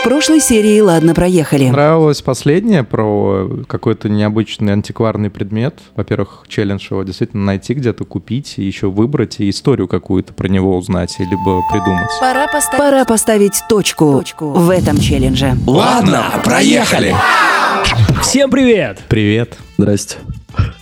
В прошлой серии «Ладно, проехали». Нравилось последнее про какой-то необычный антикварный предмет. Во-первых, челлендж его действительно найти где-то, купить, и еще выбрать, и историю какую-то про него узнать, либо придумать. Пора, поставить... Пора поставить точку, точку в этом челлендже. Ладно, проехали! Всем привет! Привет. Здрасте.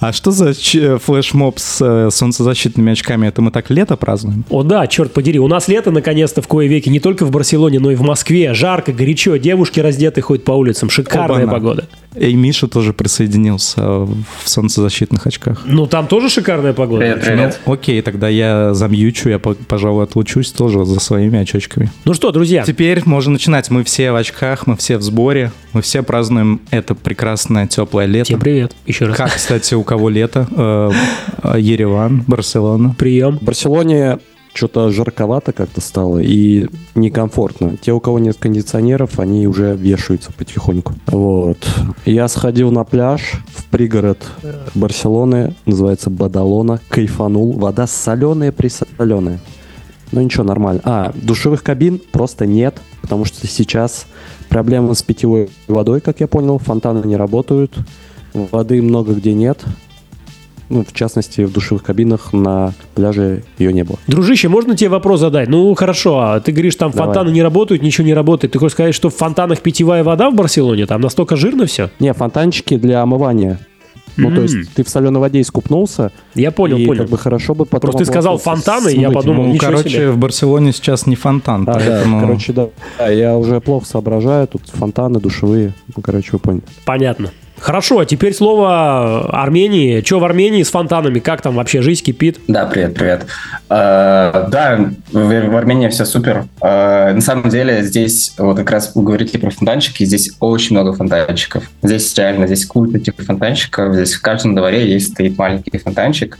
А что за ч- флешмоб с э, солнцезащитными очками? Это мы так лето празднуем? О да, черт подери, у нас лето наконец-то в кое веки не только в Барселоне, но и в Москве. Жарко, горячо, девушки раздеты ходят по улицам, шикарная Оба-на. погода. И Миша тоже присоединился в солнцезащитных очках. Ну там тоже шикарная погода. Привет, привет. Ну, окей, тогда я замьючу, я, по- пожалуй, отлучусь тоже за своими очочками. Ну что, друзья, Теперь можно начинать. Мы все в очках, мы все в сборе, мы все празднуем это прекрасное теплое лето. всем привет еще раз. Как, кстати, у кого лето? Э, Ереван, Барселона. Прием. В Барселоне что-то жарковато как-то стало и некомфортно. Те, у кого нет кондиционеров, они уже вешаются потихоньку. Вот. Я сходил на пляж в пригород Барселоны, называется Бадалона, кайфанул. Вода соленая, присоленая. Ну ничего, нормально. А, душевых кабин просто нет, потому что сейчас проблема с питьевой водой, как я понял, фонтаны не работают, воды много где нет. Ну, в частности, в душевых кабинах на пляже ее не было. Дружище, можно тебе вопрос задать? Ну хорошо, а ты говоришь, там Давай. фонтаны не работают, ничего не работает. Ты хочешь сказать, что в фонтанах питьевая вода в Барселоне? Там настолько жирно все? Не, фонтанчики для омывания. Ну, то М. есть ты в соленой воде искупнулся, Я понял, и понял. как бы хорошо бы потом... Просто ты сказал фонтаны, и я подумал, Ну, короче, себе. в Барселоне сейчас не фонтан, А, да, поэтому... короче, да. Да, Я уже плохо соображаю, тут фонтаны душевые. Ну, короче, вы поняли. Понятно. Хорошо, а теперь слово Армении. Че в Армении с фонтанами? Как там вообще жизнь кипит? Да, привет, привет. Э, да, в, в Армении все супер. Э, на самом деле здесь, вот как раз вы говорите про фонтанчики, здесь очень много фонтанчиков. Здесь реально, здесь культ этих фонтанчиков. Здесь в каждом дворе есть стоит маленький фонтанчик.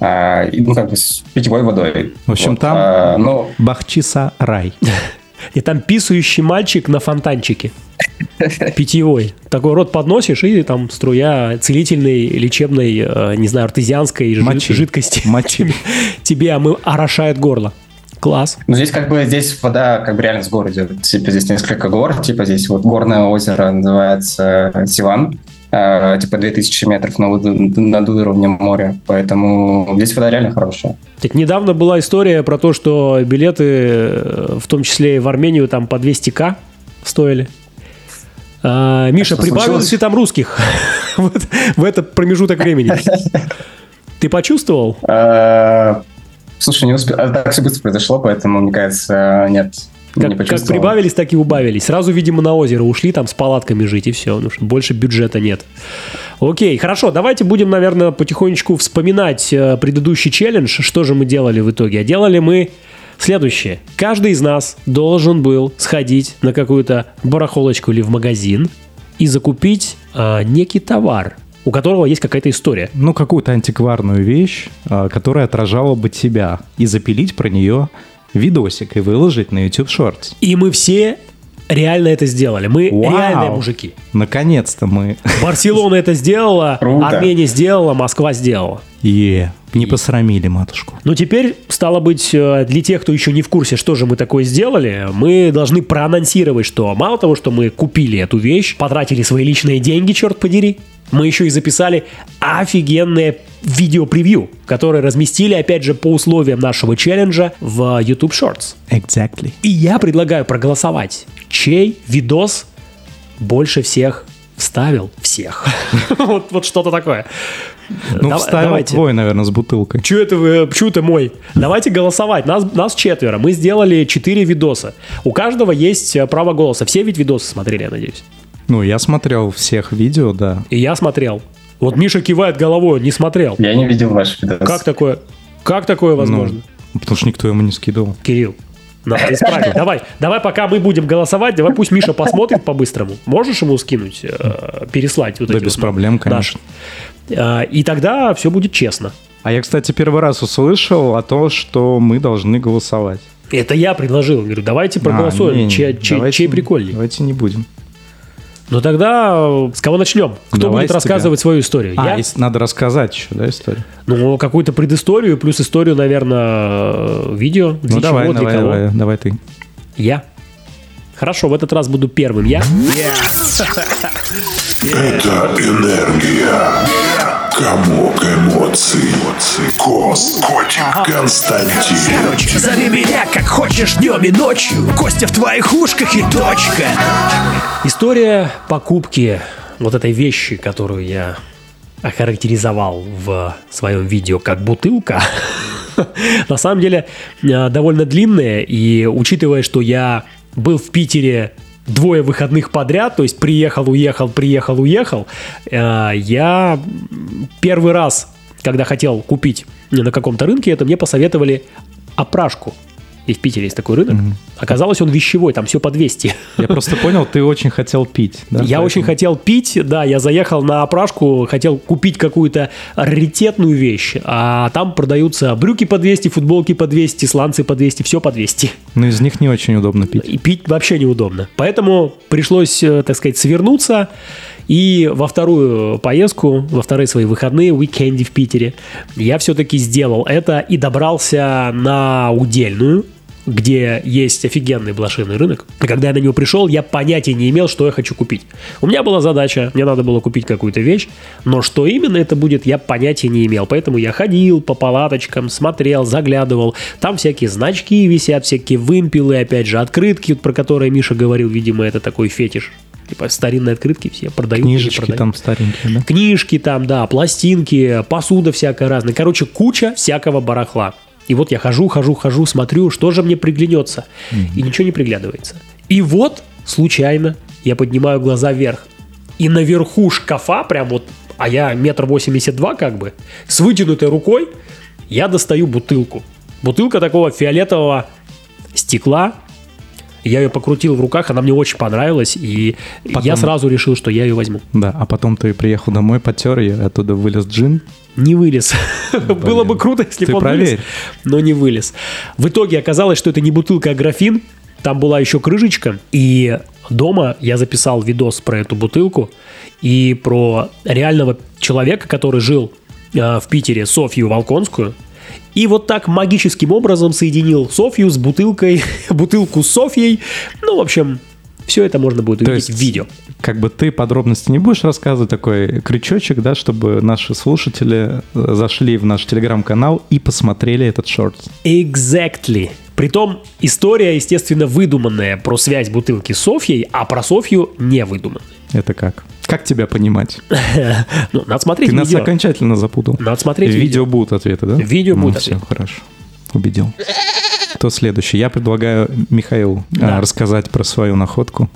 э, ну, как бы с питьевой водой. В общем, Вот, там- э, ну, Бахчиса рай. И там писающий мальчик на фонтанчике. Питьевой. Такой рот подносишь, и там струя целительной, лечебной, э, не знаю, артезианской Мочи. жидкости. Мочи. Тебе омы- орошает горло. Класс. Ну, здесь как бы здесь вода как бы реально с гор идет. Типа здесь несколько гор, типа здесь вот горное озеро называется Сиван, э, типа 2000 метров над, над уровнем моря, поэтому здесь вода реально хорошая. Так недавно была история про то, что билеты, э, в том числе и в Армению, там по 200к стоили. А, Миша, что прибавилось случилось? ли там русских вот в этот промежуток времени? Ты почувствовал? Э, Слушай, не успел, а так все быстро произошло, поэтому, мне кажется, нет, не Как, как почувствовал. прибавились, так и убавились. Сразу, видимо, на озеро ушли, там с палатками жить, и все. Потому что больше бюджета нет. Окей, хорошо, давайте будем, наверное, потихонечку вспоминать э, предыдущий челлендж. Что же мы делали в итоге? А делали мы следующее. Каждый из нас должен был сходить на какую-то барахолочку или в магазин и закупить э, некий товар, у которого есть какая-то история. Ну, какую-то антикварную вещь, а, которая отражала бы тебя, и запилить про нее видосик и выложить на YouTube Shorts. И мы все реально это сделали. Мы Вау. реальные мужики. Наконец-то мы... Барселона это сделала, Круто. Армения сделала, Москва сделала. Е, не посрамили матушку. Ну, теперь, стало быть, э, для тех, кто еще не в курсе, что же мы такое сделали, мы должны проанонсировать, что мало того, что мы купили эту вещь, потратили свои личные деньги, черт подери, мы еще и записали офигенное видео-превью, которое разместили, опять же, по условиям нашего челленджа в YouTube Shorts. Exactly. И я предлагаю проголосовать, чей видос больше всех вставил всех. Вот вот что-то такое. Ну, Дав- вставил давайте. твой, наверное, с бутылкой. Че это вы, почему ты мой? Давайте голосовать. Нас, нас четверо. Мы сделали четыре видоса. У каждого есть э, право голоса. Все ведь видосы смотрели, я надеюсь. Ну, я смотрел всех видео, да. И я смотрел. Вот Миша кивает головой, не смотрел. Я не видел ваш видос. Как такое? Как такое возможно? Ну, потому что никто ему не скидывал. Кирилл, надо исправить. Давай, давай, пока мы будем голосовать, давай пусть Миша посмотрит по-быстрому. Можешь ему скинуть, э, переслать вот Да эти без вот проблем, конечно. Э, И тогда все будет честно. А я, кстати, первый раз услышал о том, что мы должны голосовать. Это я предложил. Говорю, давайте А, проголосуем, не, не, чей, чей- давайте- чей прикольней. Давайте не будем. Ну тогда э, с кого начнем? Кто Давай будет с тебя. рассказывать свою историю? А, я? если надо рассказать еще, да, историю? Ну, какую-то предысторию, плюс историю, наверное, э, видео. Для Ну, давай, чего, для давай, кого. давай, давай ты. Я. Хорошо, в этот раз буду первым я. Это энергия. Комок эмоций. Кос. Котик Константин. Короче, зови меня как хочешь днем и ночью Костя в твоих ушках и точка История покупки вот этой вещи, которую я охарактеризовал в своем видео как бутылка, на самом деле э, довольно длинная. И учитывая, что я был в Питере двое выходных подряд, то есть приехал, уехал, приехал, уехал, э, я первый раз, когда хотел купить на каком-то рынке, это мне посоветовали опрашку. И в Питере есть такой рынок. Оказалось, он вещевой, там все по 200. Я просто понял, ты очень хотел пить. да, Я поэтому- очень хотел пить, да, я заехал на опрашку, хотел купить какую-то раритетную вещь, а там продаются брюки по 200, футболки по 200, сланцы по 200, все по 200. Но из них не очень удобно пить. И пить вообще неудобно. Поэтому пришлось, э, так сказать, свернуться. И во вторую поездку, во вторые свои выходные, уикенде в Питере, я все-таки сделал это и добрался на Удельную, где есть офигенный блошиный рынок. И когда я на него пришел, я понятия не имел, что я хочу купить. У меня была задача, мне надо было купить какую-то вещь, но что именно это будет, я понятия не имел. Поэтому я ходил по палаточкам, смотрел, заглядывал. Там всякие значки висят, всякие вымпелы, опять же, открытки, про которые Миша говорил, видимо, это такой фетиш. Типа старинные открытки все продают. Книжечки продают. там старенькие, да? Книжки там, да, пластинки, посуда всякая разная. Короче, куча всякого барахла. И вот я хожу, хожу, хожу, смотрю, что же мне приглянется. И ничего не приглядывается. И вот, случайно, я поднимаю глаза вверх. И наверху шкафа, прям вот, а я метр восемьдесят два как бы, с вытянутой рукой, я достаю бутылку. Бутылка такого фиолетового стекла. Я ее покрутил в руках, она мне очень понравилась, и я Потом- сразу решил, что я ее возьму. Да, а потом ты приехал домой, потер ее, оттуда вылез джин. Не вылез. Было бы круто, если бы он вылез, но не вылез. В итоге оказалось, что это не бутылка, а графин. Там была еще крышечка. И дома я записал видос про эту бутылку и про реального человека, который жил э, в Питере, Софью Волконскую. И вот так магическим образом соединил Софью с бутылкой, бутылку с Софьей. Ну, в общем, все это можно будет увидеть есть в видео. Как бы ты подробности не будешь рассказывать, такой крючочек, да, чтобы наши слушатели э, зашли в наш телеграм-канал и посмотрели этот шорт. Exactly. Притом история, естественно, выдуманная про связь бутылки с Софьей, а про Софью не выдуманная. Это как? Как тебя понимать? Ну, надо смотреть Ты нас видео. окончательно запутал. Надо смотреть В видео. видео будут ответы, да? видео Ну, будут все, ответы. хорошо. Убедил. Кто следующий? Я предлагаю Михаилу э, Да. рассказать про свою находку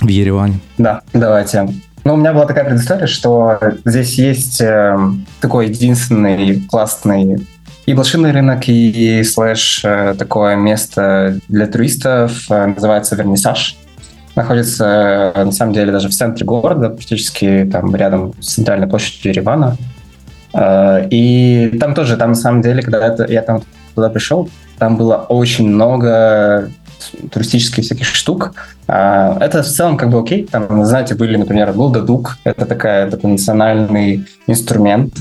в Ереване. Да, давайте. Ну, у меня была такая предыстория, что здесь есть э, такой единственный классный и блошиный рынок, и, слэш э, такое место для туристов, э, называется Вернисаж. Находится, э, на самом деле, даже в центре города, практически там рядом с центральной площадью Еревана. Э, И там тоже, там на самом деле, когда я там туда пришел, там было очень много туристических всяких штук. А, Это в целом как бы окей. Там, знаете, были, например, был дадук. Это такая, такой национальный инструмент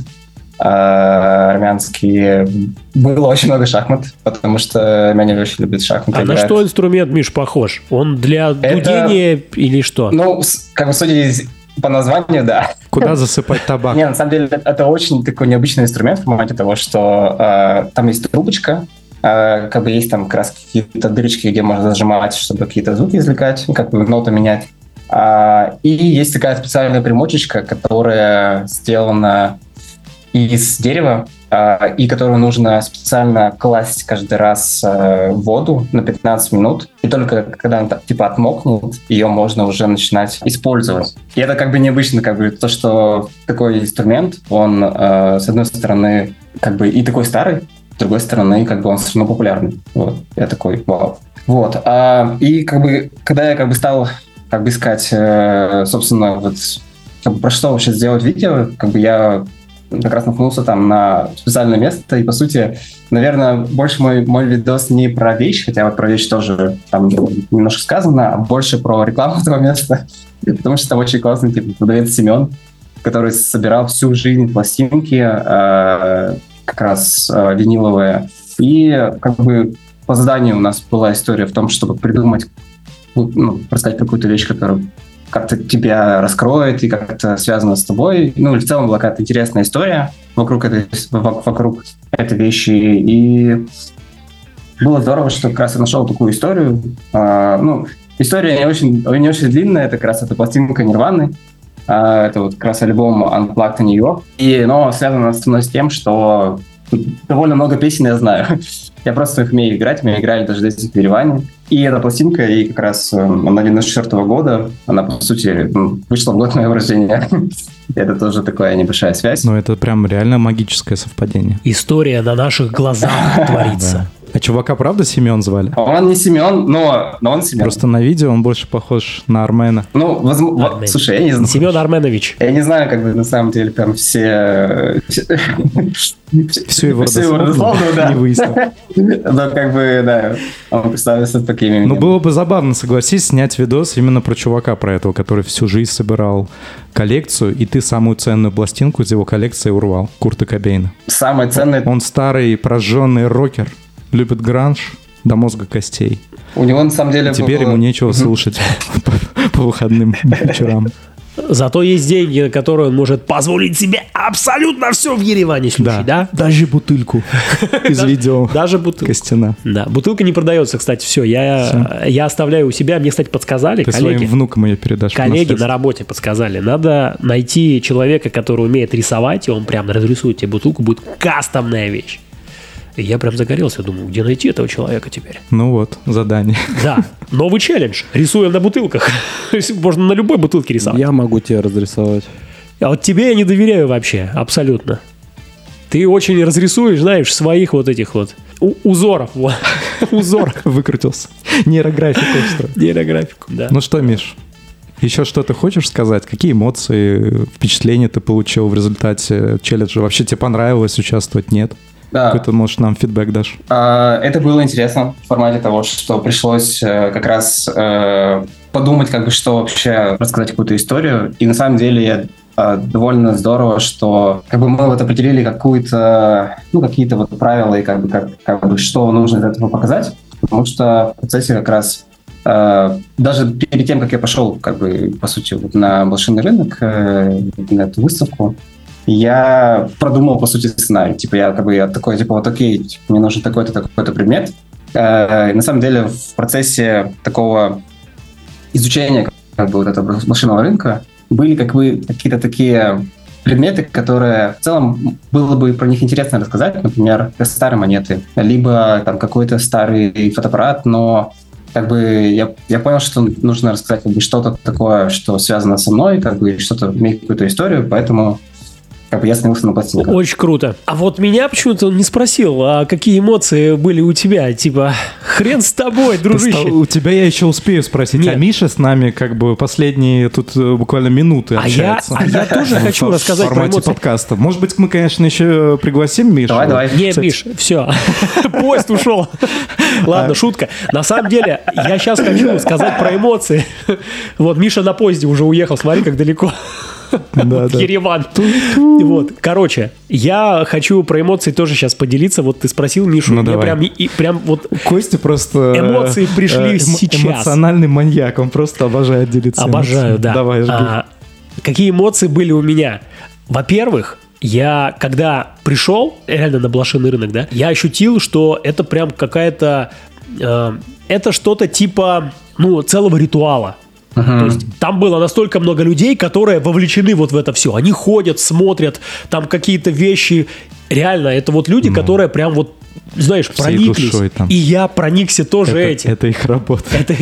а, армянский. Было очень много шахмат, потому что армяне очень любят шахматы. А на играть. что инструмент, Миш, похож? Он для дудения или что? Ну, как бы судя из- по названию, да. Куда засыпать табак? Не, на самом деле, это- это очень такой необычный инструмент в формате того, что э, там есть трубочка, э, как бы есть там как раз какие-то дырочки, где можно зажимать, чтобы какие-то звуки извлекать, ну, как бы ноту менять. А, и есть такая специальная примочечка, которая сделана из дерева, а, и которую нужно специально класть каждый раз э, в воду на 15 минут. И только когда она типа отмокнет, ее можно уже начинать использовать. И это как бы необычно, как бы то, что такой инструмент, он э, с одной стороны как бы и такой старый, с другой стороны как бы он все равно популярный. Вот. Я такой, вау. Вот. А, и как бы когда я как бы стал как бы искать, э, собственно, вот как бы про что вообще сделать видео, как бы я как раз наткнулся там на специальное место, и, по сути, наверное, больше мой, мой видос не про вещь, хотя вот про вещь тоже там немножко сказано, а больше про рекламу этого места, потому что там очень классный типа, продавец Семен, который собирал всю жизнь пластинки, э, как раз э, виниловые, и как бы по заданию у нас была история в том, чтобы придумать ну, рассказать какую-то вещь, которая как-то тебя раскроет и как-то связана с тобой. Ну, в целом была какая-то интересная история вокруг этой, вокруг этой вещи. И было здорово, что как раз я нашел такую историю. А, ну, история не очень, не очень длинная, это как раз эта пластинка Нирваны. А, это вот как раз альбом Unplugged in New York. И, но связано со мной с тем, что довольно много песен я знаю. Я просто их умею играть, мы играли даже здесь в Ереване. И эта пластинка, и как раз э, она 94 -го года, она, по сути, вышла в год моего рождения. Это тоже такая небольшая связь. Ну, это прям реально магическое совпадение. История на наших глазах творится. Чувака правда Семен звали? Он не Семен, но, но он Семен. Просто на видео он больше похож на Армена. Ну, возможно, вот, слушай, я не знаю. Семен Арменович. Я не знаю, как бы на самом деле прям все... Все его родословную, да. Не выяснил. Но как бы, да, он представился такими именем. Ну, было бы забавно, согласись, снять видос именно про чувака, про этого, который всю жизнь собирал коллекцию, и ты самую ценную пластинку из его коллекции урвал, Курта Кобейна. Самое ценное... Он старый, прожженный рокер, любит гранж до мозга костей. У него на самом деле... И теперь было- ему нечего слушать по- по выходным вечерам. Зато есть деньги, на которые он может позволить себе абсолютно все в Ереване слушать, да? Даже бутылку из видео Даже бутылку. Костяна. Да, бутылка не продается, кстати, все. Я, я оставляю у себя. Мне, кстати, подсказали Ты коллеги. своим внукам ее передашь. Коллеги на работе подсказали. Надо найти человека, который умеет рисовать, и он прям разрисует тебе бутылку, будет кастомная вещь. И я прям загорелся, думаю, где найти этого человека теперь? Ну вот, задание. Да, новый челлендж. Рисуем на бутылках. Можно на любой бутылке рисовать. Я могу тебе разрисовать. А вот тебе я не доверяю вообще, абсолютно. Ты очень разрисуешь, знаешь, своих вот этих вот у- узоров. вот. Узор. Выкрутился. Нейрографику. Нейрографику, да. Ну что, Миш, еще что-то хочешь сказать? Какие эмоции, впечатления ты получил в результате челленджа? Вообще тебе понравилось участвовать? Нет? Да. Какой-то, может, нам фидбэк дашь? А, Это было интересно в формате того, что пришлось э, как раз э, подумать, как бы, что вообще рассказать какую-то историю. И на самом деле э, довольно здорово, что как бы мы вот определили какую-то, ну, какие-то вот правила и как бы, как, как бы что нужно из этого показать. Потому что в процессе как раз э, даже перед тем, как я пошел, как бы, по сути, вот на блошиный рынок, э, на эту выставку, я продумал, по сути, сценарий. Типа, я как бы я такой, типа, вот окей, типа, мне нужен такой-то, такой-то предмет. Э, на самом деле, в процессе такого изучения как бы вот этого машинного рынка были как бы какие-то такие предметы, которые в целом было бы про них интересно рассказать, например, старые монеты, либо там какой-то старый фотоаппарат, но как бы я, я понял, что нужно рассказать как бы что-то такое, что связано со мной, как бы что-то имеет какую-то историю, поэтому как бы я снялся на пластинках. Очень круто. А вот меня почему-то он не спросил, а какие эмоции были у тебя? Типа, хрен с тобой, дружище. У тебя я еще успею спросить. Нет. А Миша с нами как бы последние тут э, буквально минуты А я, общается. а я тоже хочу рассказать про формате эмоции. подкаста. Может быть, мы, конечно, еще пригласим Мишу. Давай, давай. Не, Миш, все. Поезд ушел. Ладно, шутка. На самом деле, я сейчас хочу сказать про эмоции. Вот, Миша на поезде уже уехал, смотри, как далеко. Да. Ереван. Вот, короче, я хочу про эмоции тоже сейчас поделиться. Вот ты спросил Мишу, Ну, мне прям, и- прям вот Костя просто... Эмоции э, пришли э, сейчас. Эмоциональный маньяк. Он просто обожает делиться Обожаю, эмоциями. да. Давай, жги. А, какие эмоции были у меня? Во-первых, я когда пришел реально на блошиный рынок, да, я ощутил, что это прям какая-то, э, это что-то типа, ну, целого ритуала. То есть там было настолько много людей, которые вовлечены вот в это все. Они ходят, смотрят, там какие-то вещи. Реально, это вот люди, которые прям вот, знаешь, Всей прониклись. душой там. И я проникся тоже это, этим. это их работа. Это-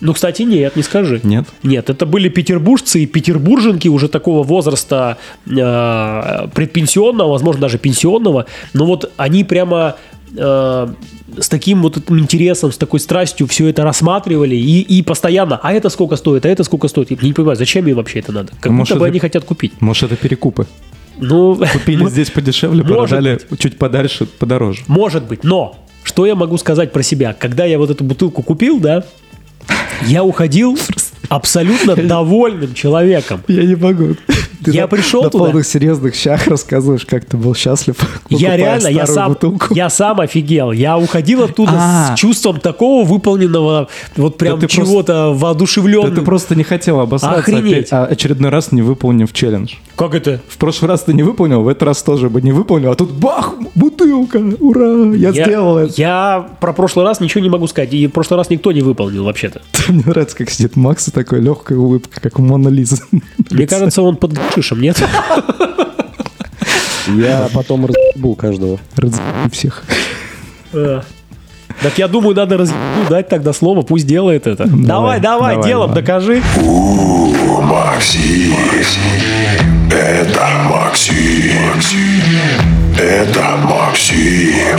ну, кстати, нет, не скажи. Нет? Нет, это были петербуржцы и петербурженки уже такого возраста э, предпенсионного, возможно, даже пенсионного. Но вот они прямо э, с таким вот этим интересом, с такой страстью все это рассматривали и, и постоянно, а это сколько стоит, а это сколько стоит. Я не понимаю, зачем им вообще это надо? Как Может, будто бы это- они хотят купить. Может, это перекупы. Ну, Купили здесь подешевле, продали чуть подальше, подороже. Может быть, но что я могу сказать про себя? Когда я вот эту бутылку купил, да, я уходил абсолютно довольным человеком. Я не могу. Я пришел на туда. полных серьезных щах рассказываешь, как ты был счастлив. Я реально, я сам, бутылку. я сам офигел. Я уходил оттуда А. с чувством такого выполненного, вот прям ты просто- чего-то Да ты просто не хотел обосраться, Охренеть. опять, а очередной раз не выполнив челлендж. Как это? В прошлый раз ты не выполнил, в этот раз тоже бы не выполнил, а тут бах, бутылка, ура, я, сделал это. Я про прошлый раз ничего не могу сказать. И в прошлый раз никто не выполнил вообще-то. Мне нравится, как сидит Макс и такой легкая улыбка, как у Мона Лизы. Мне кажется, он под гшишем, нет? Я потом разъебу каждого. Разъебали всех. Э. Так я думаю, надо раз... дать тогда слово, пусть делает это. Давай, давай, давай, делом давай. докажи. Максим. Это Максим. Это Максим.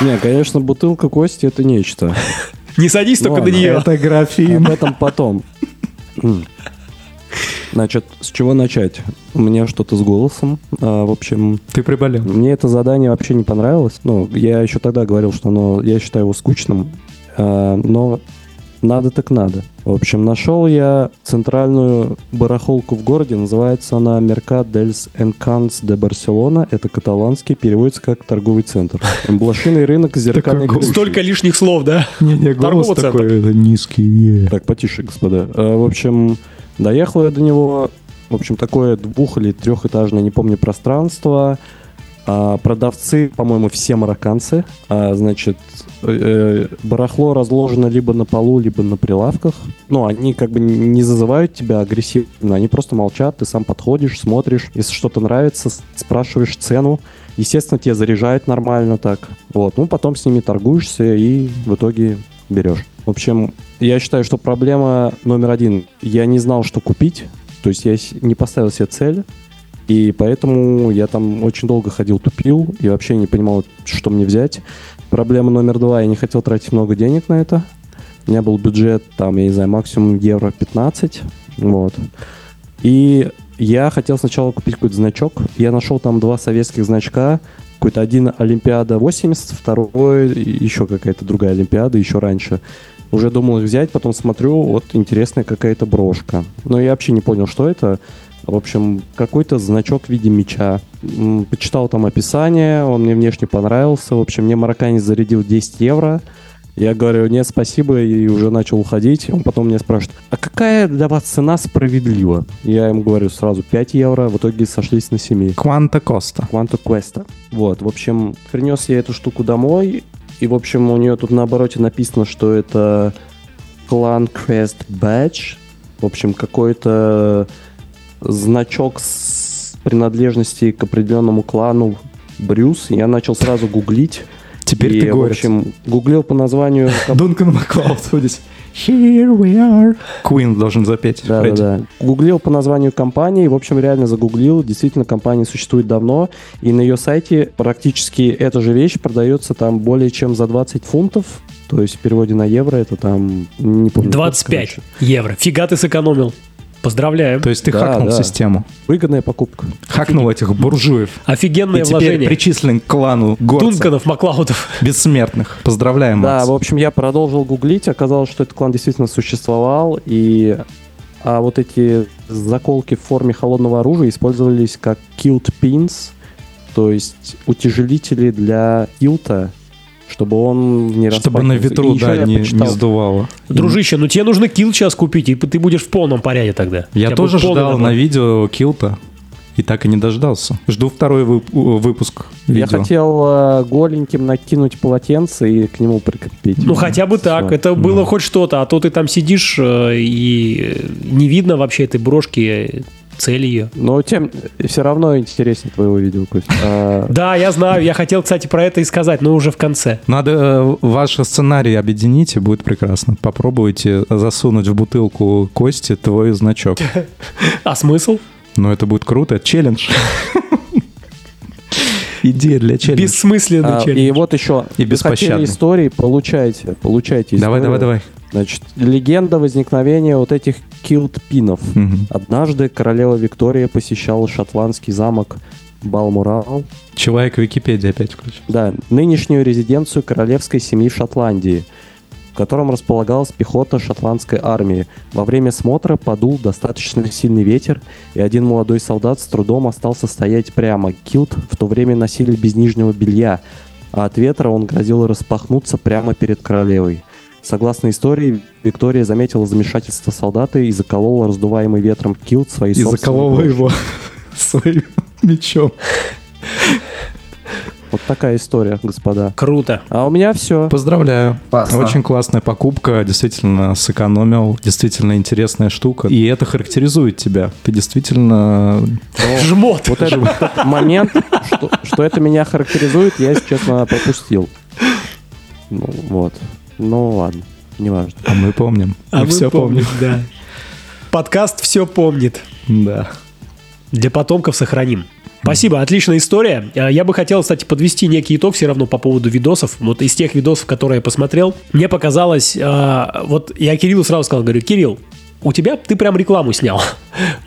Не, конечно, бутылка Кости это нечто. Не садись только на нее. Это графин. Об этом потом. Значит, с чего начать? У меня что-то с голосом. А, в общем, Ты приболел. мне это задание вообще не понравилось. Ну, я еще тогда говорил, что оно, я считаю его скучным. А, но надо так надо. В общем, нашел я центральную барахолку в городе. Называется она Mercat dels Encants de Barcelona. Это каталанский, переводится как торговый центр. Блошиный рынок груши. Столько лишних слов, да? Не-не, голос Торговый такой это низкий. Так, потише, господа. А, В общем, доехал я до него. В общем, такое двух- или трехэтажное, не помню, пространство. А, продавцы, по-моему, все марокканцы. А, значит, э, э, барахло разложено либо на полу, либо на прилавках. Ну, они как бы не зазывают тебя агрессивно, они просто молчат, ты сам подходишь, смотришь. Если что-то нравится, спрашиваешь цену. Естественно, тебя заряжают нормально так. Вот. Ну, потом с ними торгуешься и в итоге берешь. В общем, я считаю, что проблема номер один. Я не знал, что купить. То есть я не поставил себе цель. И поэтому я там очень долго ходил, тупил и вообще не понимал, что мне взять. Проблема номер два. Я не хотел тратить много денег на это. У меня был бюджет, там, я не знаю, максимум евро 15. Вот. И я хотел сначала купить какой-то значок. Я нашел там два советских значка. Какой-то один Олимпиада 80, второй еще какая-то другая Олимпиада, еще раньше. Уже думал их взять, потом смотрю, вот интересная какая-то брошка. Но я вообще не понял, что это. В общем, какой-то значок в виде меча. Почитал там описание, он мне внешне понравился. В общем, мне марокканец зарядил 10 евро. Я говорю, нет, спасибо, и уже начал уходить. Он потом меня спрашивает, а какая для вас цена справедлива? Я ему говорю сразу 5 евро, в итоге сошлись на 7. Кванта Коста. Quanto Questa. Вот, в общем, принес я эту штуку домой, и, в общем, у нее тут на обороте написано, что это Clan Quest Badge. В общем, какой-то значок с принадлежности к определенному клану Брюс. Я начал сразу гуглить. Теперь и, ты в горец. общем, гуглил по названию... Дункан Маклауд вот здесь. Here we are. Куин должен запеть. Да, да, Фредди. да. Гуглил по названию компании, в общем, реально загуглил. Действительно, компания существует давно, и на ее сайте практически эта же вещь продается там более чем за 20 фунтов. То есть в переводе на евро это там, не помню. 25 короче. евро. Фига ты сэкономил. Поздравляем. То есть ты Да, хакнул да. систему. Выгодная покупка. Хакнул этих буржуев. Офигенное И теперь вложение. причислен к клану горцев Дунканов, Маклаудов. бессмертных. Поздравляем, Да, Макс. в общем, я продолжил гуглить, оказалось, что этот клан действительно существовал, и а вот эти заколки в форме холодного оружия использовались как kilt pins, то есть утяжелители для килта, чтобы он не Чтобы на ветру, да, я не, не сдувало. Дружище, ну тебе нужно килл сейчас купить, и ты будешь в полном порядке тогда. Я тоже ждал на видео килта. И так и не дождался. Жду второй вып- выпуск Я видео. хотел э, голеньким накинуть полотенце и к нему прикрепить. Ну, хотя бы так. Это было хоть что-то. А то ты там сидишь, э, и не видно вообще этой брошки, э, цель ее. Но тем все равно интереснее твоего видео, Кость. А, Да, я знаю. Я хотел, кстати, про это и сказать, но уже в конце. Надо э, ваши сценарии объединить, и будет прекрасно. Попробуйте засунуть в бутылку Кости твой значок. А смысл? Ну, это будет круто. Челлендж. Идея для челленджа. Бессмысленный а, челлендж. и вот еще. И беспощадный. истории, получайте, получайте Давай, давай, историю. давай. Значит, легенда возникновения вот этих килт-пинов. Мгм. Однажды королева Виктория посещала шотландский замок Балмурал, Человек Википедия опять включил. да, нынешнюю резиденцию королевской семьи в Шотландии. в котором располагалась пехота шотландской армии. Во время смотра подул достаточно сильный ветер, и один молодой солдат с трудом остался стоять прямо. Килт в то время носили без нижнего белья, а от ветра он грозил распахнуться прямо перед королевой. Согласно истории, Виктория заметила замешательство солдата и заколола раздуваемый ветром килт своей И заколола брошью. его своим мечом. Вот такая история, господа. Круто. А у меня все. Поздравляю. Классно. Очень классная покупка, действительно сэкономил, действительно интересная штука. И это характеризует тебя. Ты действительно... Жмот. Вот этот, момент, что, что это меня характеризует, я, если честно, пропустил. Ну, вот. Ну, ладно. Неважно. А мы помним. А мы мы все помним, помним. да. Подкаст все помнит. Да. Для потомков сохраним. Спасибо, отличная история. Э, Я бы хотел, кстати, подвести некий итог все равно по поводу видосов. Вот из тех видосов, которые я посмотрел, мне показалось, э, вот я Кириллу сразу сказал, говорю, Кирилл, у тебя ты прям рекламу снял.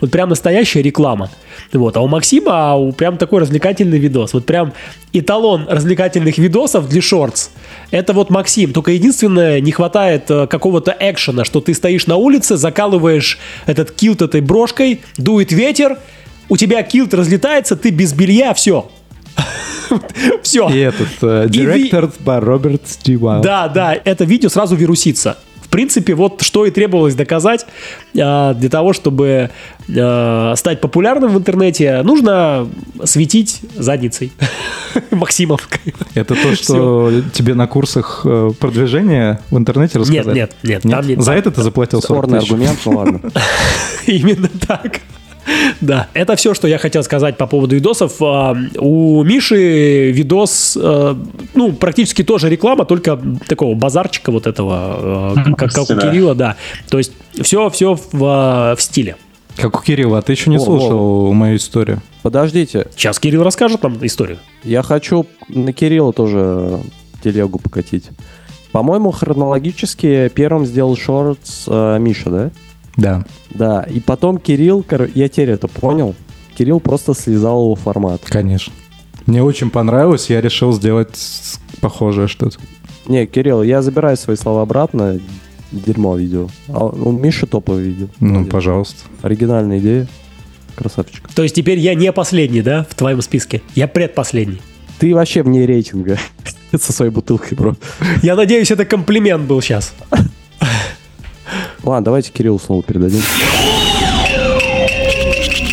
Вот прям настоящая реклама. Вот. А у Максима а, у прям такой развлекательный видос. Вот прям эталон развлекательных видосов для шортс. Это вот Максим. Только единственное, не хватает э, какого-то экшена, что ты стоишь на улице, закалываешь этот килт этой брошкой, дует ветер, у тебя килт разлетается, ты без белья, все. Все. И этот э, директор by Роберт Стивайл. Да, да, это видео сразу вирусится. В принципе, вот что и требовалось доказать э, для того, чтобы э, стать популярным в интернете, нужно светить задницей Максимовкой. Это то, что тебе на курсах э, продвижения в интернете Нет, рассказали? нет, нет, там не За это ты заплатил 40 Спорный тысяч? аргумент, ну ладно. Именно так. Да, это все, что я хотел сказать по поводу видосов. А, У Миши видос, э, ну, практически тоже реклама, только такого базарчика вот этого, э, как, как у. Кирилла, да. То есть все, все в, э, в стиле. Как у Кирилла, а ты еще не О, слушал мою историю. Подождите, Сейчас Кирилл расскажет нам историю. я хочу на Кирилла тоже телегу покатить. По-моему, хронологически первым сделал шортс э, Миша, да? Да, Да, и потом Кирилл, кор- я теперь это понял, Кирилл просто слезал его формат. конечно. Мне очень понравилось, я решил сделать похожее что-то. Не, Кирилл, я забираю свои слова обратно, дерьмо видео. А у Миши топовое видео. Ну, Молодец. пожалуйста. Оригинальная идея. Красавчик. То есть теперь я не последний, да, в твоем списке? Я предпоследний. Ты вообще вне рейтинга со своей бутылкой, бро. Я надеюсь, это комплимент был сейчас. Ладно, давайте Кириллу слово передадим.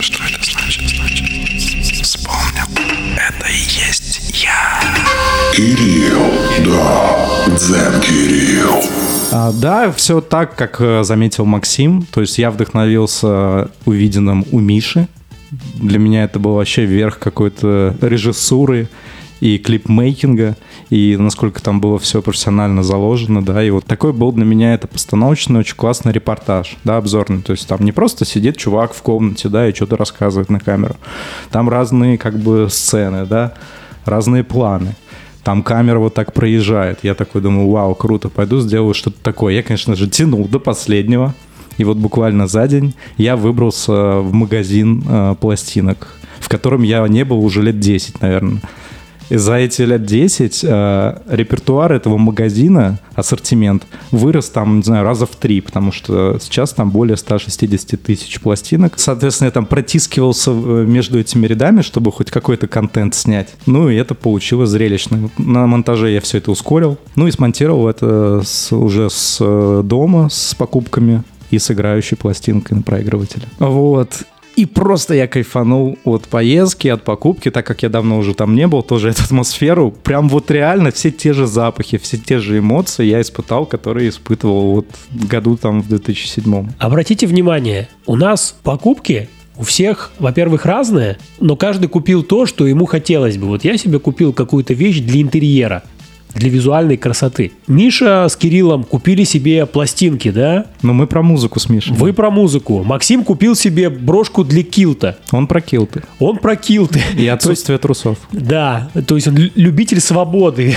Что это значит? Значит, вспомнил. Это и есть я. Кирилл, да, Дзен Кирилл. А, да, все так, как э, заметил Максим. То есть я вдохновился увиденным у Миши. Для меня это был вообще верх какой-то режиссуры и клипмейкинга, и насколько там было все профессионально заложено, да, и вот такой был для меня это постановочный, очень классный репортаж, да, обзорный, то есть там не просто сидит чувак в комнате, да, и что-то рассказывает на камеру, там разные как бы сцены, да, разные планы, там камера вот так проезжает. Я такой думаю, вау, круто, пойду сделаю что-то такое. Я, конечно же, тянул до последнего. И вот буквально за день я выбрался в магазин э, пластинок, в котором я не был уже лет 10, наверное. И за эти лет 10 э, репертуар этого магазина, ассортимент, вырос там, не знаю, раза в три, потому что сейчас там более 160 тысяч пластинок. Соответственно, я там протискивался э, между этими рядами, чтобы хоть какой-то контент снять. Ну, и это получилось зрелищно. На монтаже я все это ускорил. Ну, и смонтировал это с- уже с э, дома, с покупками и с играющей пластинкой на проигрывателе. Вот. И просто я кайфанул от поездки, от покупки, так как я давно уже там не был, тоже эту атмосферу. Прям вот реально все те же запахи, все те же эмоции я испытал, которые испытывал вот году там в 2007. Обратите внимание, у нас покупки у всех, во-первых, разные, но каждый купил то, что ему хотелось бы. Вот я себе купил какую-то вещь для интерьера, для визуальной красоты. Миша с Кириллом купили себе пластинки, да? Но мы про музыку с Мишей. Вы про музыку. Максим купил себе брошку для килта. Он про килты. Он про килты. И отсутствие трусов. Да, то есть он лю- любитель свободы.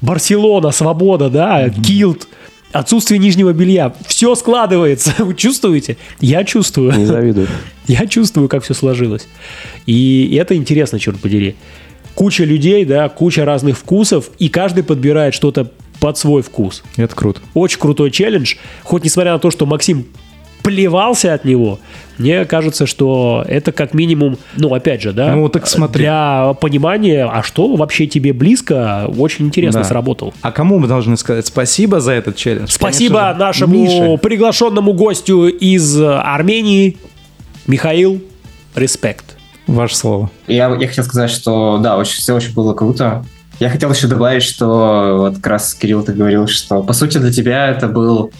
Барселона, свобода, да, килт, отсутствие нижнего белья. Все складывается. Вы чувствуете? Я чувствую. Не завидую. Я чувствую, как все сложилось. И это интересно, черт подери. Куча людей, да, куча разных вкусов, и каждый подбирает что-то под свой вкус. Это круто. Очень крутой челлендж. Хоть несмотря на то, что Максим плевался от него, мне кажется, что это как минимум, ну, опять же, да, Ну, так смотри. для понимания, а что вообще тебе близко, очень интересно Да. сработал. А кому мы должны сказать спасибо за этот челлендж? Спасибо Конечно же, нашему Мише. приглашенному гостю из Армении, Михаил. Респект. Ваше слово. Я, я хотел сказать, что да, очень, все очень было круто. Я хотел еще добавить, что вот как раз Кирилл ты говорил, что по сути для тебя это был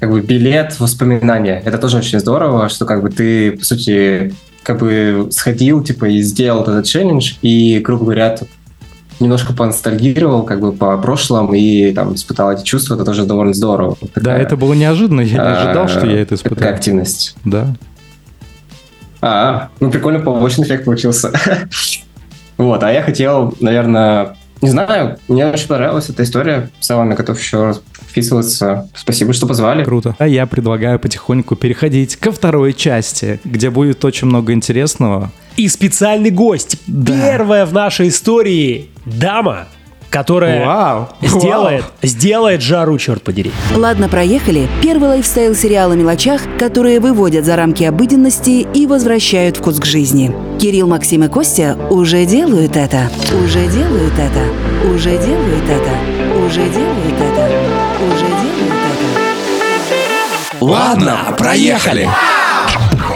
как бы билет воспоминания. Это тоже очень здорово, что как бы ты, по сути, как бы сходил, типа, и сделал этот челлендж, и, грубо говоря, немножко поностальгировал как бы по прошлому и там испытал эти чувства, это тоже довольно здорово. Да, Такая, это было неожиданно, я не ожидал, э, что я это Такая испытаю. активность. Да. А, ну прикольно, побочный эффект получился. Вот, а я хотел, наверное, не знаю, мне очень понравилась эта история. В целом я готов еще раз вписываться. Спасибо, что позвали. Круто. А я предлагаю потихоньку переходить ко второй части, где будет очень много интересного. И специальный гость. Первая в нашей истории дама, которая Вау! сделает, сделает жару, черт подери. Ладно, проехали. Первый лайфстайл-сериал о мелочах, которые выводят за рамки обыденности и возвращают вкус к жизни. Кирилл, Максим и Костя уже делают это. Уже делают это. Уже делают это. Уже делают это. Уже делают это. Ладно, проехали.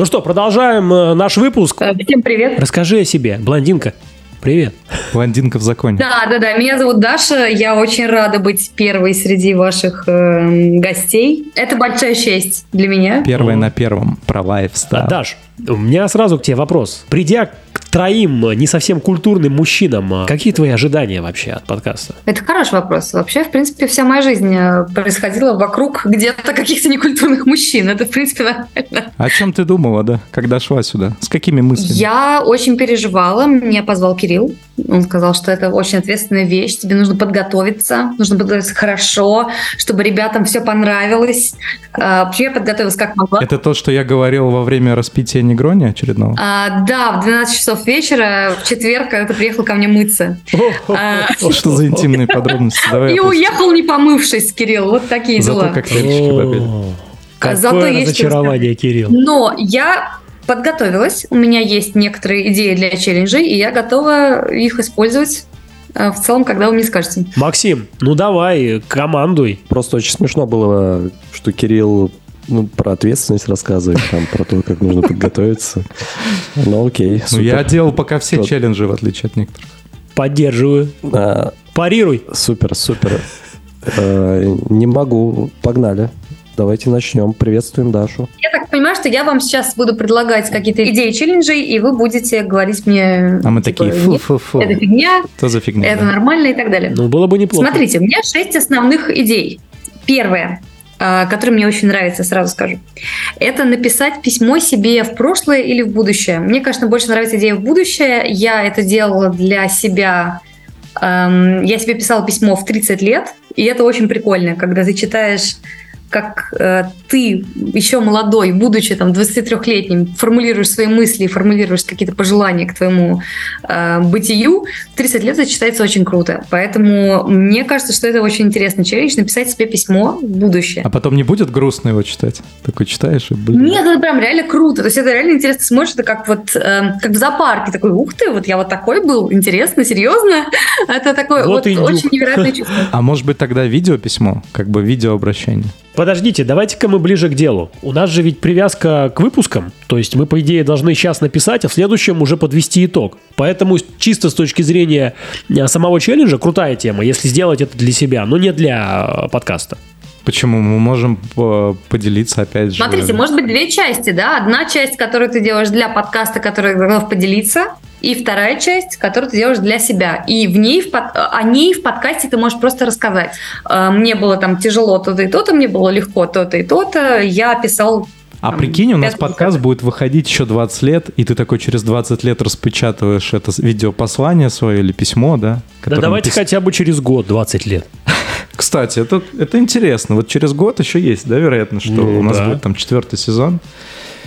Ну что, продолжаем э, наш выпуск. Э, Всем привет. Расскажи о себе, блондинка. Привет. Блондинка в законе. Да, да, да. Меня зовут Даша. Я очень рада быть первой среди ваших э, гостей. Это большая честь для меня. Первая на первом про лайфстайл. А, Даш, у меня сразу к тебе вопрос. Придя к троим не совсем культурным мужчинам, а какие твои ожидания вообще от подкаста? Это хороший вопрос. Вообще, в принципе, вся моя жизнь э, происходила вокруг где-то каких-то некультурных мужчин. Это, в принципе, нормально. О чем ты думала, да, когда шла сюда? С какими мыслями? Я очень переживала. Меня позвал Кирилл. Он сказал, что это очень ответственная вещь. Тебе нужно подготовиться. Нужно подготовиться хорошо, чтобы ребятам все понравилось. Э, Вообще, я подготовилась как могла. Это то, что я говорил во время распития негрони очередного? А, да, в 12 часов вечера, в четверг, когда ты приехал ко мне мыться. А, Что за интимные подробности? И уехал, не помывшись, Кирилл. Вот такие Зато дела. коктейльчики попили. Какое Зато есть разочарование, Кирилл. Но я подготовилась. У меня есть некоторые идеи для челленджей, и я готова их использовать э, в целом, когда вы мне скажете. Максим, ну давай, командуй. Просто очень смешно было, что Кирилл ну, про ответственность рассказывает, там, про то, как нужно подготовиться. Ну, окей, Ну, я делал пока все челленджи, в отличие от некоторых. Поддерживаю. А, Парируй. Супер, супер. Э, Не могу, погнали. Давайте начнем. Приветствуем Дашу. Я так понимаю, что я вам сейчас буду предлагать какие-то идеи челленджей, и вы будете говорить мне... А мы типа, такие, «Нет, фу-фу-фу. Это фигня, Что за фигня? это да? нормально и так далее. Ну, было бы неплохо. Смотрите, у меня шесть основных идей. Первое, а, которое мне очень нравится, сразу скажу, это написать письмо себе в прошлое или в будущее. Мне, конечно, больше нравится идея в будущее. Я это делала для себя. Эм, Я себе писала письмо в 30 лет, и это очень прикольно, когда ты читаешь как э, ты, еще молодой, будучи там 23-летним, формулируешь свои мысли, формулируешь какие-то пожелания к твоему э, бытию, в 30 лет это читается очень круто. Поэтому мне кажется, что это очень интересный челлендж, написать себе письмо в будущее. А потом не будет грустно его читать? Такой читаешь и, блин. Нет, это прям реально круто. То есть это реально интересно. Смотришь, это как вот э, как в зоопарке. Такой, ух ты, вот я вот такой был. Интересно, серьезно. Это такое Вот вот, очень невероятное чувство. А может быть тогда видеописьмо? Как бы видеообращение? Подождите, давайте-ка мы ближе к делу. У нас же ведь привязка к выпускам. То есть мы, по идее, должны сейчас написать, а в следующем уже подвести итог. Поэтому чисто с точки зрения э, самого челленджа крутая тема, если сделать это для себя, но не для э, подкаста. Почему? Мы можем э, поделиться опять же. Смотрите, может быть две части, да? Одна часть, которую ты делаешь для подкаста, который готов поделиться, и вторая часть, которую ты делаешь для себя. И в ней, в под- о ней в подкасте ты можешь просто рассказать. Э, Мне было там тяжело то-то и то-то, мне было легко то-то и то-то. Я писал А там, прикинь, у нас подкаст выпусков. будет выходить еще 20 лет, и ты такой через 20 лет распечатываешь это видеопослание свое или письмо, да? Да давайте пис- хотя бы через год, 20 лет. Кстати, это, это интересно. Вот через год еще есть, да, вероятно, что Ну, у нас да. будет там четвертый сезон.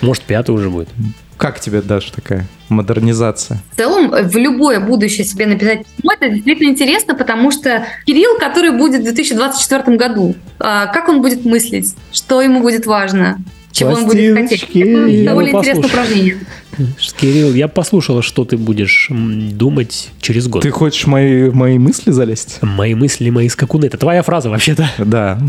Может, пятый уже будет. Как тебе, Даша, такая модернизация? В целом, в любое будущее себе написать письмо, это действительно интересно, потому что Кирилл, который будет в 2024 году, а, как он будет мыслить, что ему будет важно, чего он будет хотеть. Это я довольно бы интересное упражнение. Кирилл, я послушала, что ты будешь думать через год. Ты хочешь мои, мои мысли залезть? Мои мысли, мои скакуны. Это твоя фраза вообще-то. Да.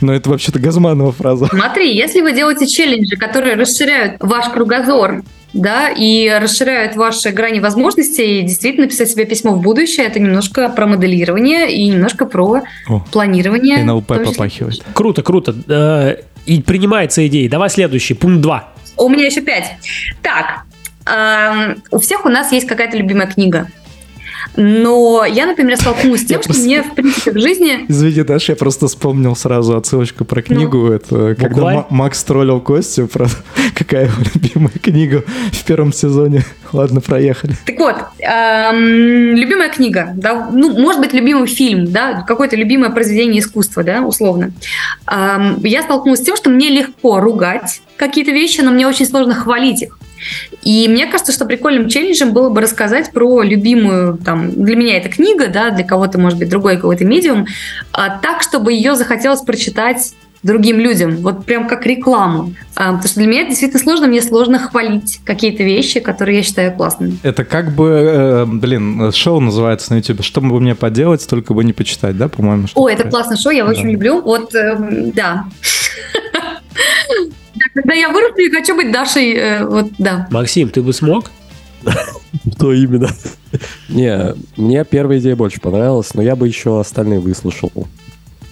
Но это вообще-то Газманова фраза. Смотри, если вы делаете челленджи, которые расширяют ваш кругозор, да, и расширяют ваши грани возможностей, действительно писать себе письмо в будущее, это немножко про моделирование и немножко про О, планирование. НЛП числе. попахивает. Круто, круто. Э, И принимается идея. Давай следующий, пункт 2. У меня еще пять. Так, эм, у всех у нас есть какая-то любимая книга. Но я, например, столкнулась с тем, Я что просто- мне, в принципе, в жизни... Извини, Даша, я просто вспомнил сразу отсылочку про книгу. Это когда Букварь? Ма- Макс троллил Костю про какая его любимая книга в первом сезоне. Ладно, проехали. Так вот, эм, любимая книга, да, ну, может быть, любимый фильм, да, какое-то любимое произведение искусства, да, условно. Я столкнулась с тем, что мне легко ругать какие-то вещи, но мне очень сложно хвалить их. И мне кажется, что прикольным челленджем было бы рассказать про любимую, там, для меня это книга, да, для кого-то, может быть, другой какой-то медиум, а, так, чтобы ее захотелось прочитать другим людям, вот прям как рекламу. А, потому что для меня это действительно сложно, мне сложно хвалить какие-то вещи, которые я считаю классными. Это как бы, э, блин, шоу называется на YouTube. Что бы мне поделать, только бы не почитать, да, по-моему? О, это такое? классное шоу, я очень Да. люблю. Вот, эм, да. Да, Когда я вырасту, я хочу быть Дашей, э, вот, да. Максим, ты бы смог? Что именно? Не, мне первая идея больше понравилась, но я бы еще остальные выслушал,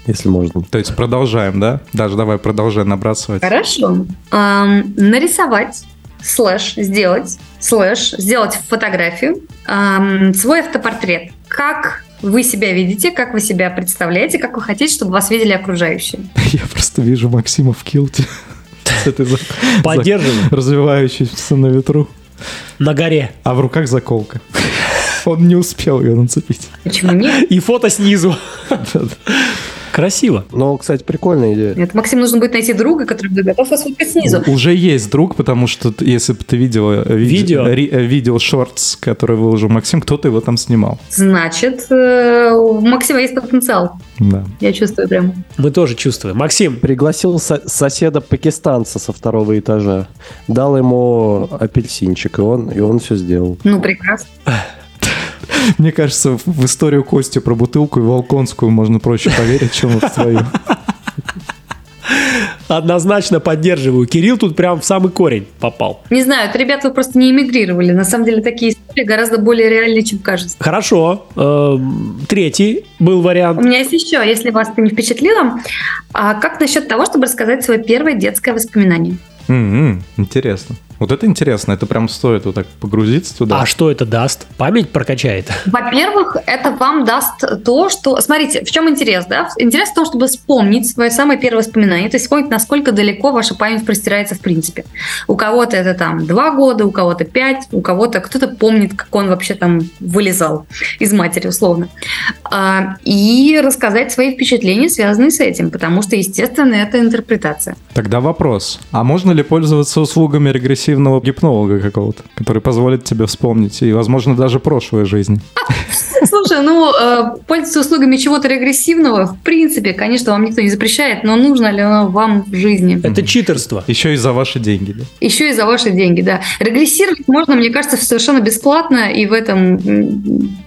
если можно. То есть продолжаем, да? Даже давай продолжай набрасывать. Хорошо. Ам, нарисовать, слэш, сделать, слэш, сделать фотографию, ам, свой автопортрет. Как вы себя видите, как вы себя представляете, как вы хотите, чтобы вас видели окружающие. Я просто вижу Максима в килте. За- развивающейся на ветру. На горе. А в руках заколка. Он не успел ее нацепить. Почему нет? И фото снизу. Красиво. Но, кстати, прикольная идея. Нет, Максим нужно будет найти друга, который будет готов вас фоткать снизу. Уже есть друг, потому что если бы ты видела э, виде- Видео? ри- э, видео шортс, который выложил Максим, кто-то его там снимал. Значит, э, у Максима есть потенциал. Да. Я чувствую прям. Мы тоже чувствуем. Максим, Пригласил со- соседа пакистанца со второго этажа, дал ему апельсинчик, и он, и он все сделал. Ну, прекрасно. Мне кажется, в- историю Кости про бутылку и Волконскую можно проще поверить, чем в свою. однозначно поддерживаю. Кирилл тут прям в самый корень попал. Не знаю, это ребята просто не эмигрировали. На самом деле такие истории гораздо более реальные, чем кажется. Хорошо. Эм, Третий был У вариант. меня есть еще, если вас это не впечатлило. А как насчет того, чтобы рассказать свое первое детское воспоминание? М-м, Интересно. Вот это интересно. Это прям стоит вот так погрузиться туда. А что это даст? Память прокачает. Во-первых, это вам даст то, что... Смотрите, в чем интерес, да? Интерес в том, чтобы вспомнить свое самое первое воспоминание, то есть вспомнить, насколько далеко ваша память простирается в принципе. У кого-то это там два года, у кого-то пять, у кого-то кто-то помнит, как он вообще там вылезал из матери, условно. А, И рассказать свои впечатления, связанные с этим, потому что, естественно, это интерпретация. Тогда вопрос. А можно ли пользоваться услугами регрессивного гипнолога какого-то, который позволит тебе вспомнить и, возможно, даже прошлой жизни? Слушай, ну, э, пользоваться услугами чего-то регрессивного, в принципе, конечно, вам никто не запрещает, но нужно ли оно вам в жизни? Это читерство. Еще и за ваши деньги, да? Еще и за ваши деньги, да. Регрессировать можно, мне кажется, совершенно бесплатно, и в этом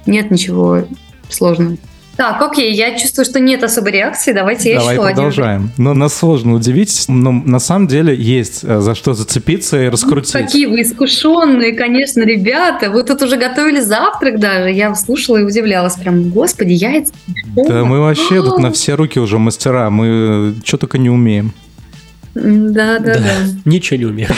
нет ничего сложного. Так, окей, я чувствую, что нет особой реакции. Давайте я Давай еще один. продолжаем. Но нас сложно удивить, но на самом деле есть э, за что зацепиться и раскрутить. Какие вы искушенные, конечно, ребята. Вы тут уже готовили завтрак даже. Я слушала и удивлялась. Прям, господи, яйца. Да мы вообще тут на все руки уже мастера, мы что только не умеем. Да, да, да. Ничего не умею.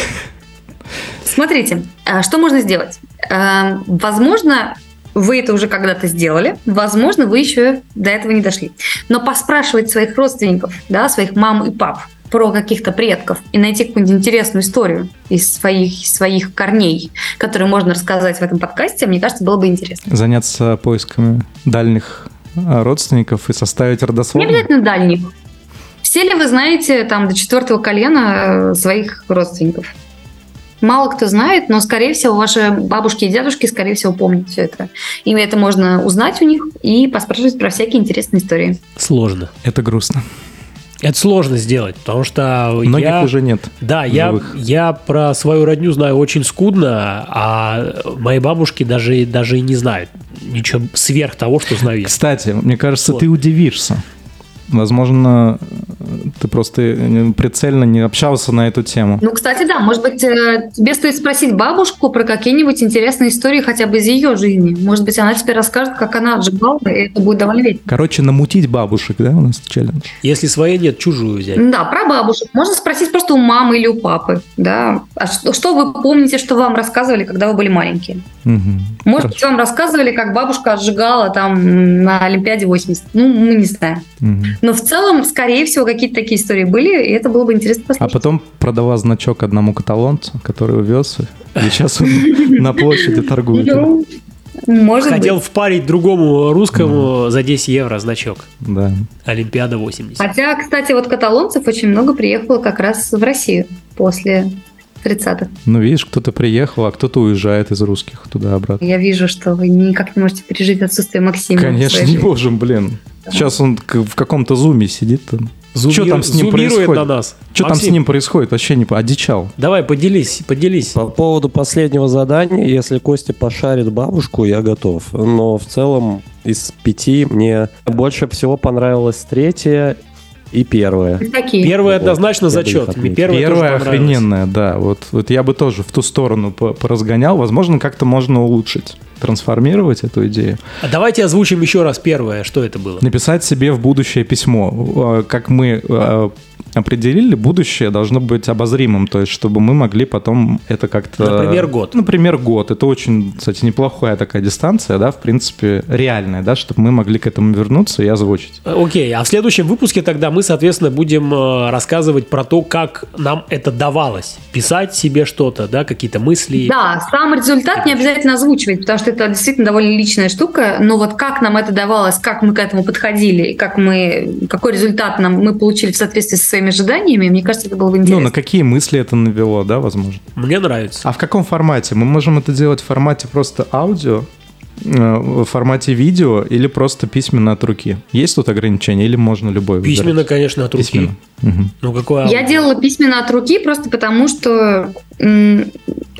Смотрите, а, что можно сделать? А, Возможно, вы это уже когда-то сделали, возможно, вы еще до этого не дошли. Но поспрашивать своих родственников, да, своих мам и пап про каких-то предков и найти какую-нибудь интересную историю из своих, своих корней, которую можно рассказать в этом подкасте, мне кажется, было бы интересно. Заняться поисками дальних э, родственников и составить Не родословную. обязательно дальних. Все ли вы знаете там до четвертого колена э, своих родственников? Мало кто знает, но, скорее всего, ваши бабушки и дедушки, скорее всего, помнят все это. И это можно узнать у них и поспрашивать про всякие интересные истории. Сложно. Это грустно. Это сложно сделать, потому что Многих я... уже нет. Да, я, я про свою родню знаю очень скудно, а мои бабушки даже, даже и не знают ничего сверх того, что знаю я. Кстати, мне кажется, Вот. ты удивишься. Возможно, ты просто э, прицельно не общался на эту тему. Ну, кстати, да, может быть, э, тебе стоит спросить бабушку про какие-нибудь интересные истории хотя бы из ее жизни. Может быть, она тебе расскажет, как она отжигала, и это будет довольно весело. Короче, намутить бабушек, да, у нас челлендж? Если своей нет, чужую взять. Да, про бабушек. Можно спросить просто у мамы или у папы. Да. А что, что вы помните, что вам рассказывали, когда вы были маленькие? Мгм. Может быть, вам рассказывали, как бабушка отжигала там на Олимпиаде 80. Ну, мы не знаем. Мгм. Но в целом, скорее всего, какие-то такие истории были, и это было бы интересно А послушать. потом продала значок одному каталонцу, который увез, и сейчас он на площади торгует. Ну, Может Хотел быть. впарить другому русскому за 10 евро значок. Да. Олимпиада 80. Хотя, кстати, вот каталонцев очень много приехало как раз в Россию после 30-х. Ну, видишь, кто-то приехал, а кто-то уезжает из русских туда-обратно. Я вижу, что вы никак не можете пережить отсутствие Максима. Конечно, не можем, блин. Сейчас он в каком-то зуме сидит там. Зумир- Что там с ним зумирует происходит? на нас. Что там с Максим, ним происходит? Вообще не одичал. Давай, поделись, поделись. По поводу последнего задания, если Костя пошарит бабушку, я готов. Но в целом из пяти мне больше всего понравилась третья и первая. Такие. Первый Вот, однозначно их зачет. Мне Первая понравилась. охрененная, да. Вот, вот я бы тоже в ту сторону по- поразгонял. Возможно, как-то можно улучшить, трансформировать эту идею. А давайте озвучим еще раз первое. Что это было? Написать себе в будущее письмо. Э, Как мы э, определили, будущее должно быть обозримым, то есть чтобы мы могли потом это как-то... Например, год. Например, год. Это очень, кстати, неплохая такая дистанция, да, в принципе, реальная, да, чтобы мы могли к этому вернуться и озвучить. Окей, а в следующем выпуске тогда мы, соответственно, будем э, рассказывать про то, как нам это давалось. Писать себе что-то, да, какие-то мысли. Да, сам результат не обязательно озвучивать, потому что это действительно довольно личная штука. Но вот как нам это давалось, как мы к этому подходили, как мы, какой результат нам мы получили в соответствии со своими ожиданиями, мне кажется, это было бы Ну, интересно. на какие мысли это навело, да, возможно. Мне нравится. А в каком формате? Мы можем это делать в формате просто аудио, э, в формате видео или просто письменно от руки? Есть тут ограничения или можно любой выбирать? Письменно, конечно, от руки. Письменно. Мгм. Ну, какое... Я делала письменно от руки просто потому, что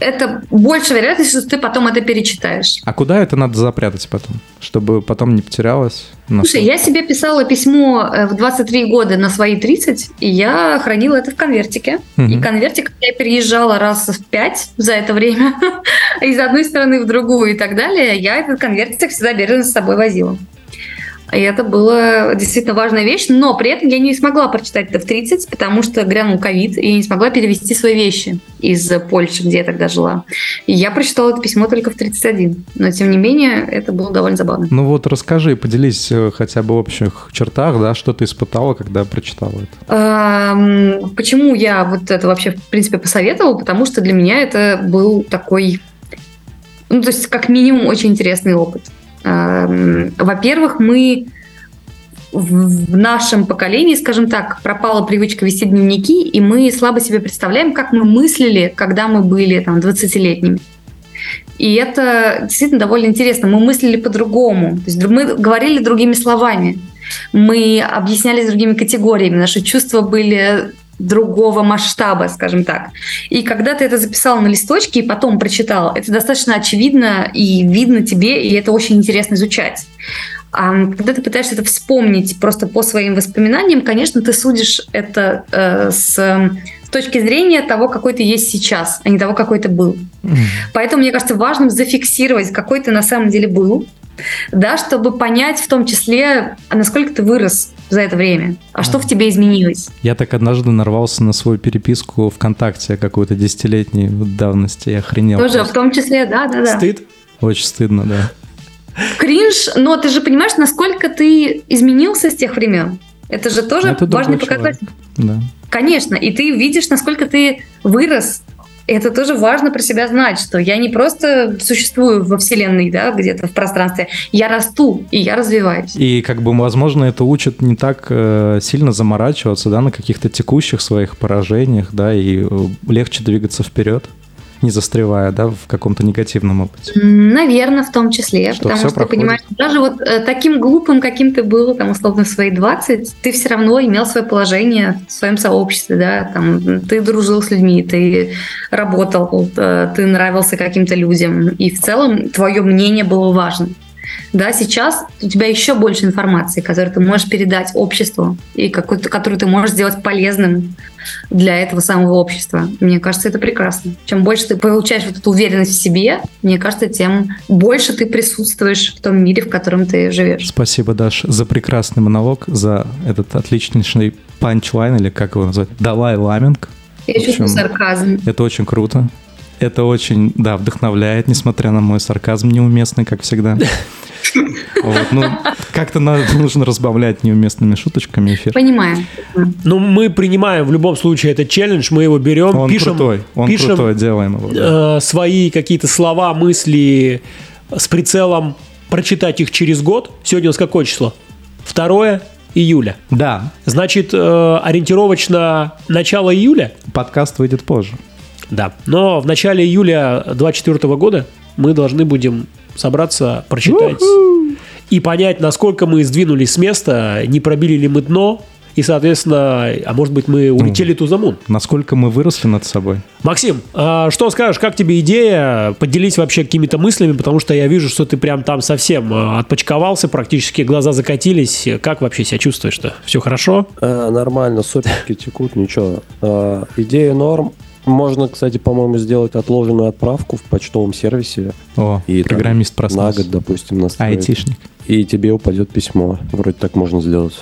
это больше вероятность, что ты потом это перечитаешь. А куда это надо запрятать потом, чтобы потом не потерялось? Слушай, я себе писала письмо э, в 23 года на свои 30, и я хранила это в конвертике. Мгм. И конвертик я переезжала раз в пять за это время, из одной стороны в другую и так далее. Я этот конвертик всегда бережно с собой возила. И это была действительно важная вещь, но при этом я не смогла прочитать это в 30, потому что грянул ковид, и я не смогла перевести свои вещи из Польши, где я тогда жила. И я прочитала это письмо только в 31. Но, тем не менее, это было довольно забавно. Ну вот расскажи, поделись э, хотя бы в общих чертах, да, что ты испытала, когда прочитала это. Эм, Почему я вот это вообще, в принципе, посоветовала? Потому что для меня это был такой, ну, то есть, как минимум, очень интересный опыт. Эм, Во-первых, мы в нашем поколении, скажем так, пропала привычка вести дневники, и мы слабо себе представляем, как мы мыслили, когда мы были там 20-летними. И это действительно довольно интересно. Мы мыслили по-другому. То есть мы говорили другими словами. Мы объяснялись другими категориями. Наши чувства были другого масштаба, скажем так. И когда ты это записал на листочке и потом прочитал, это достаточно очевидно и видно тебе, и это очень интересно изучать. А когда ты пытаешься это вспомнить просто по своим воспоминаниям, конечно, ты судишь это э, с, с точки зрения того, какой ты есть сейчас, а не того, какой ты был. Поэтому, мне кажется, важным зафиксировать, какой ты на самом деле был, да, чтобы понять в том числе, насколько ты вырос за это время, а что в тебе изменилось. Я так однажды нарвался на свою переписку ВКонтакте какой-то десятилетней давности, я охренел. Тоже просто. в том числе, да, да, да. Стыд? Очень стыдно, да. Кринж, но ты же понимаешь, насколько ты изменился с тех времен. Это же тоже Это важный показатель. Да. Конечно, и ты видишь, насколько ты вырос. Это тоже важно про себя знать, что я не просто существую во Вселенной, да, где-то в пространстве. Я расту, и я развиваюсь. И как бы, возможно, это учит не так э, сильно заморачиваться, да, на каких-то текущих своих поражениях, да, и э, легче двигаться вперед. Не застревая, да, в каком-то негативном опыте. Наверное, в том числе. Что, потому что, проходит? понимаешь, даже вот э, таким глупым, каким ты был, там, условно, в свои 20, ты все равно имел свое положение в своем сообществе, да, там, ты дружил с людьми, ты работал, э, ты нравился каким-то людям, и в целом твое мнение было важно. Да, сейчас у тебя еще больше информации, которую ты можешь передать обществу и какую-то, которую ты можешь сделать полезным для этого самого общества. Мне кажется, это прекрасно. Чем больше ты получаешь вот эту уверенность в себе, мне кажется, тем больше ты присутствуешь в том мире, в котором ты живешь. Спасибо, Даш, за прекрасный монолог, за этот отличнейший панчлайн, или как его назвать, Далай Ламинг. Я чувствую сарказм. Это очень круто. Это очень, да, вдохновляет, несмотря на мой сарказм неуместный, как всегда. Вот, ну, как-то надо, нужно разбавлять неуместными шуточками эфир. Понимаю. Ну, мы принимаем в любом случае этот челлендж, мы его берем, Он пишем, крутой, он пишем крутой, делаем его. да. э, свои какие-то слова, мысли с прицелом прочитать их через год. Сегодня у нас какое число? 2 июля. Да, Значит, э, ориентировочно начало июля? подкаст выйдет позже. Да. Но в начале июля 2024 года мы должны будем собраться, прочитать и понять, насколько мы сдвинулись с места, не пробили ли мы дно, и, соответственно, а может быть, мы улетели тузамун. Насколько мы выросли над собой. Максим, а что скажешь, как тебе идея? Поделись вообще какими-то мыслями, потому что я вижу, что ты прям там совсем э, отпочковался, практически глаза закатились. Как вообще себя чувствуешь-то? Все хорошо? Э, нормально, суперки текут, ничего. Э, идея норм. Можно, кстати, по-моему, сделать отложенную отправку в почтовом сервисе. О, И программист на проснулся. год, допустим, настроить. Айтишник. И тебе упадет письмо. Вроде так можно сделать.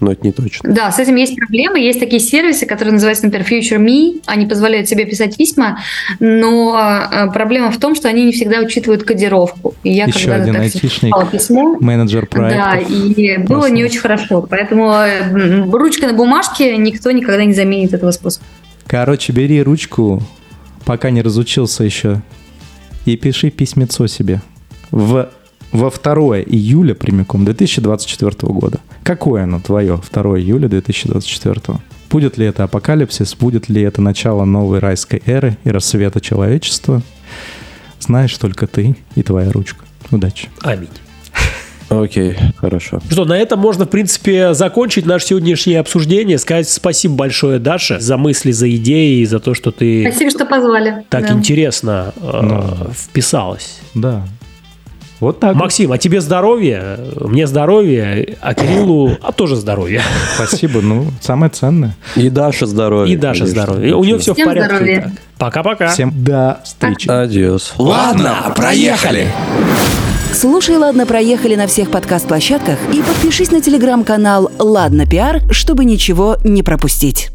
Но это не точно. Да, с этим есть проблемы. Есть такие сервисы, которые называются, например, Future Me. Они позволяют тебе писать письма, но э, проблема в том, что они не всегда учитывают кодировку. И я Еще один так айтишник, письмо, менеджер да, проекта. и было Просто. не очень хорошо. Поэтому э, ручка на бумажке никто никогда не заменит этого способа. Короче, бери ручку, пока не разучился еще, и пиши письмецо себе. В, во 2 июля прямиком 2024 года. Какое оно твое 2 июля 2024? Будет ли это апокалипсис? Будет ли это начало новой райской эры и рассвета человечества? Знаешь только ты и твоя ручка. Удачи. Аминь. Окей, хорошо. Что, на этом можно, в принципе, закончить наше сегодняшнее обсуждение. Сказать спасибо большое Даше за мысли, за идеи, за то, что ты Спасибо, что позвали. так Да. интересно э, Ну. вписалась. Да. Вот так. вот. Максим, а тебе здоровье, мне здоровье, а Кириллу а тоже здоровье. Спасибо. Ну, самое ценное. И Даша здоровья. И Даша здоровье. У нее все в Всем порядке. здоровья. Итак, Пока-пока. Всем до встречи. Адиос. Ладно, проехали. Слушай, ладно, проехали на всех подкаст-площадках и подпишись на телеграм-канал «Ладно, пиар», чтобы ничего не пропустить.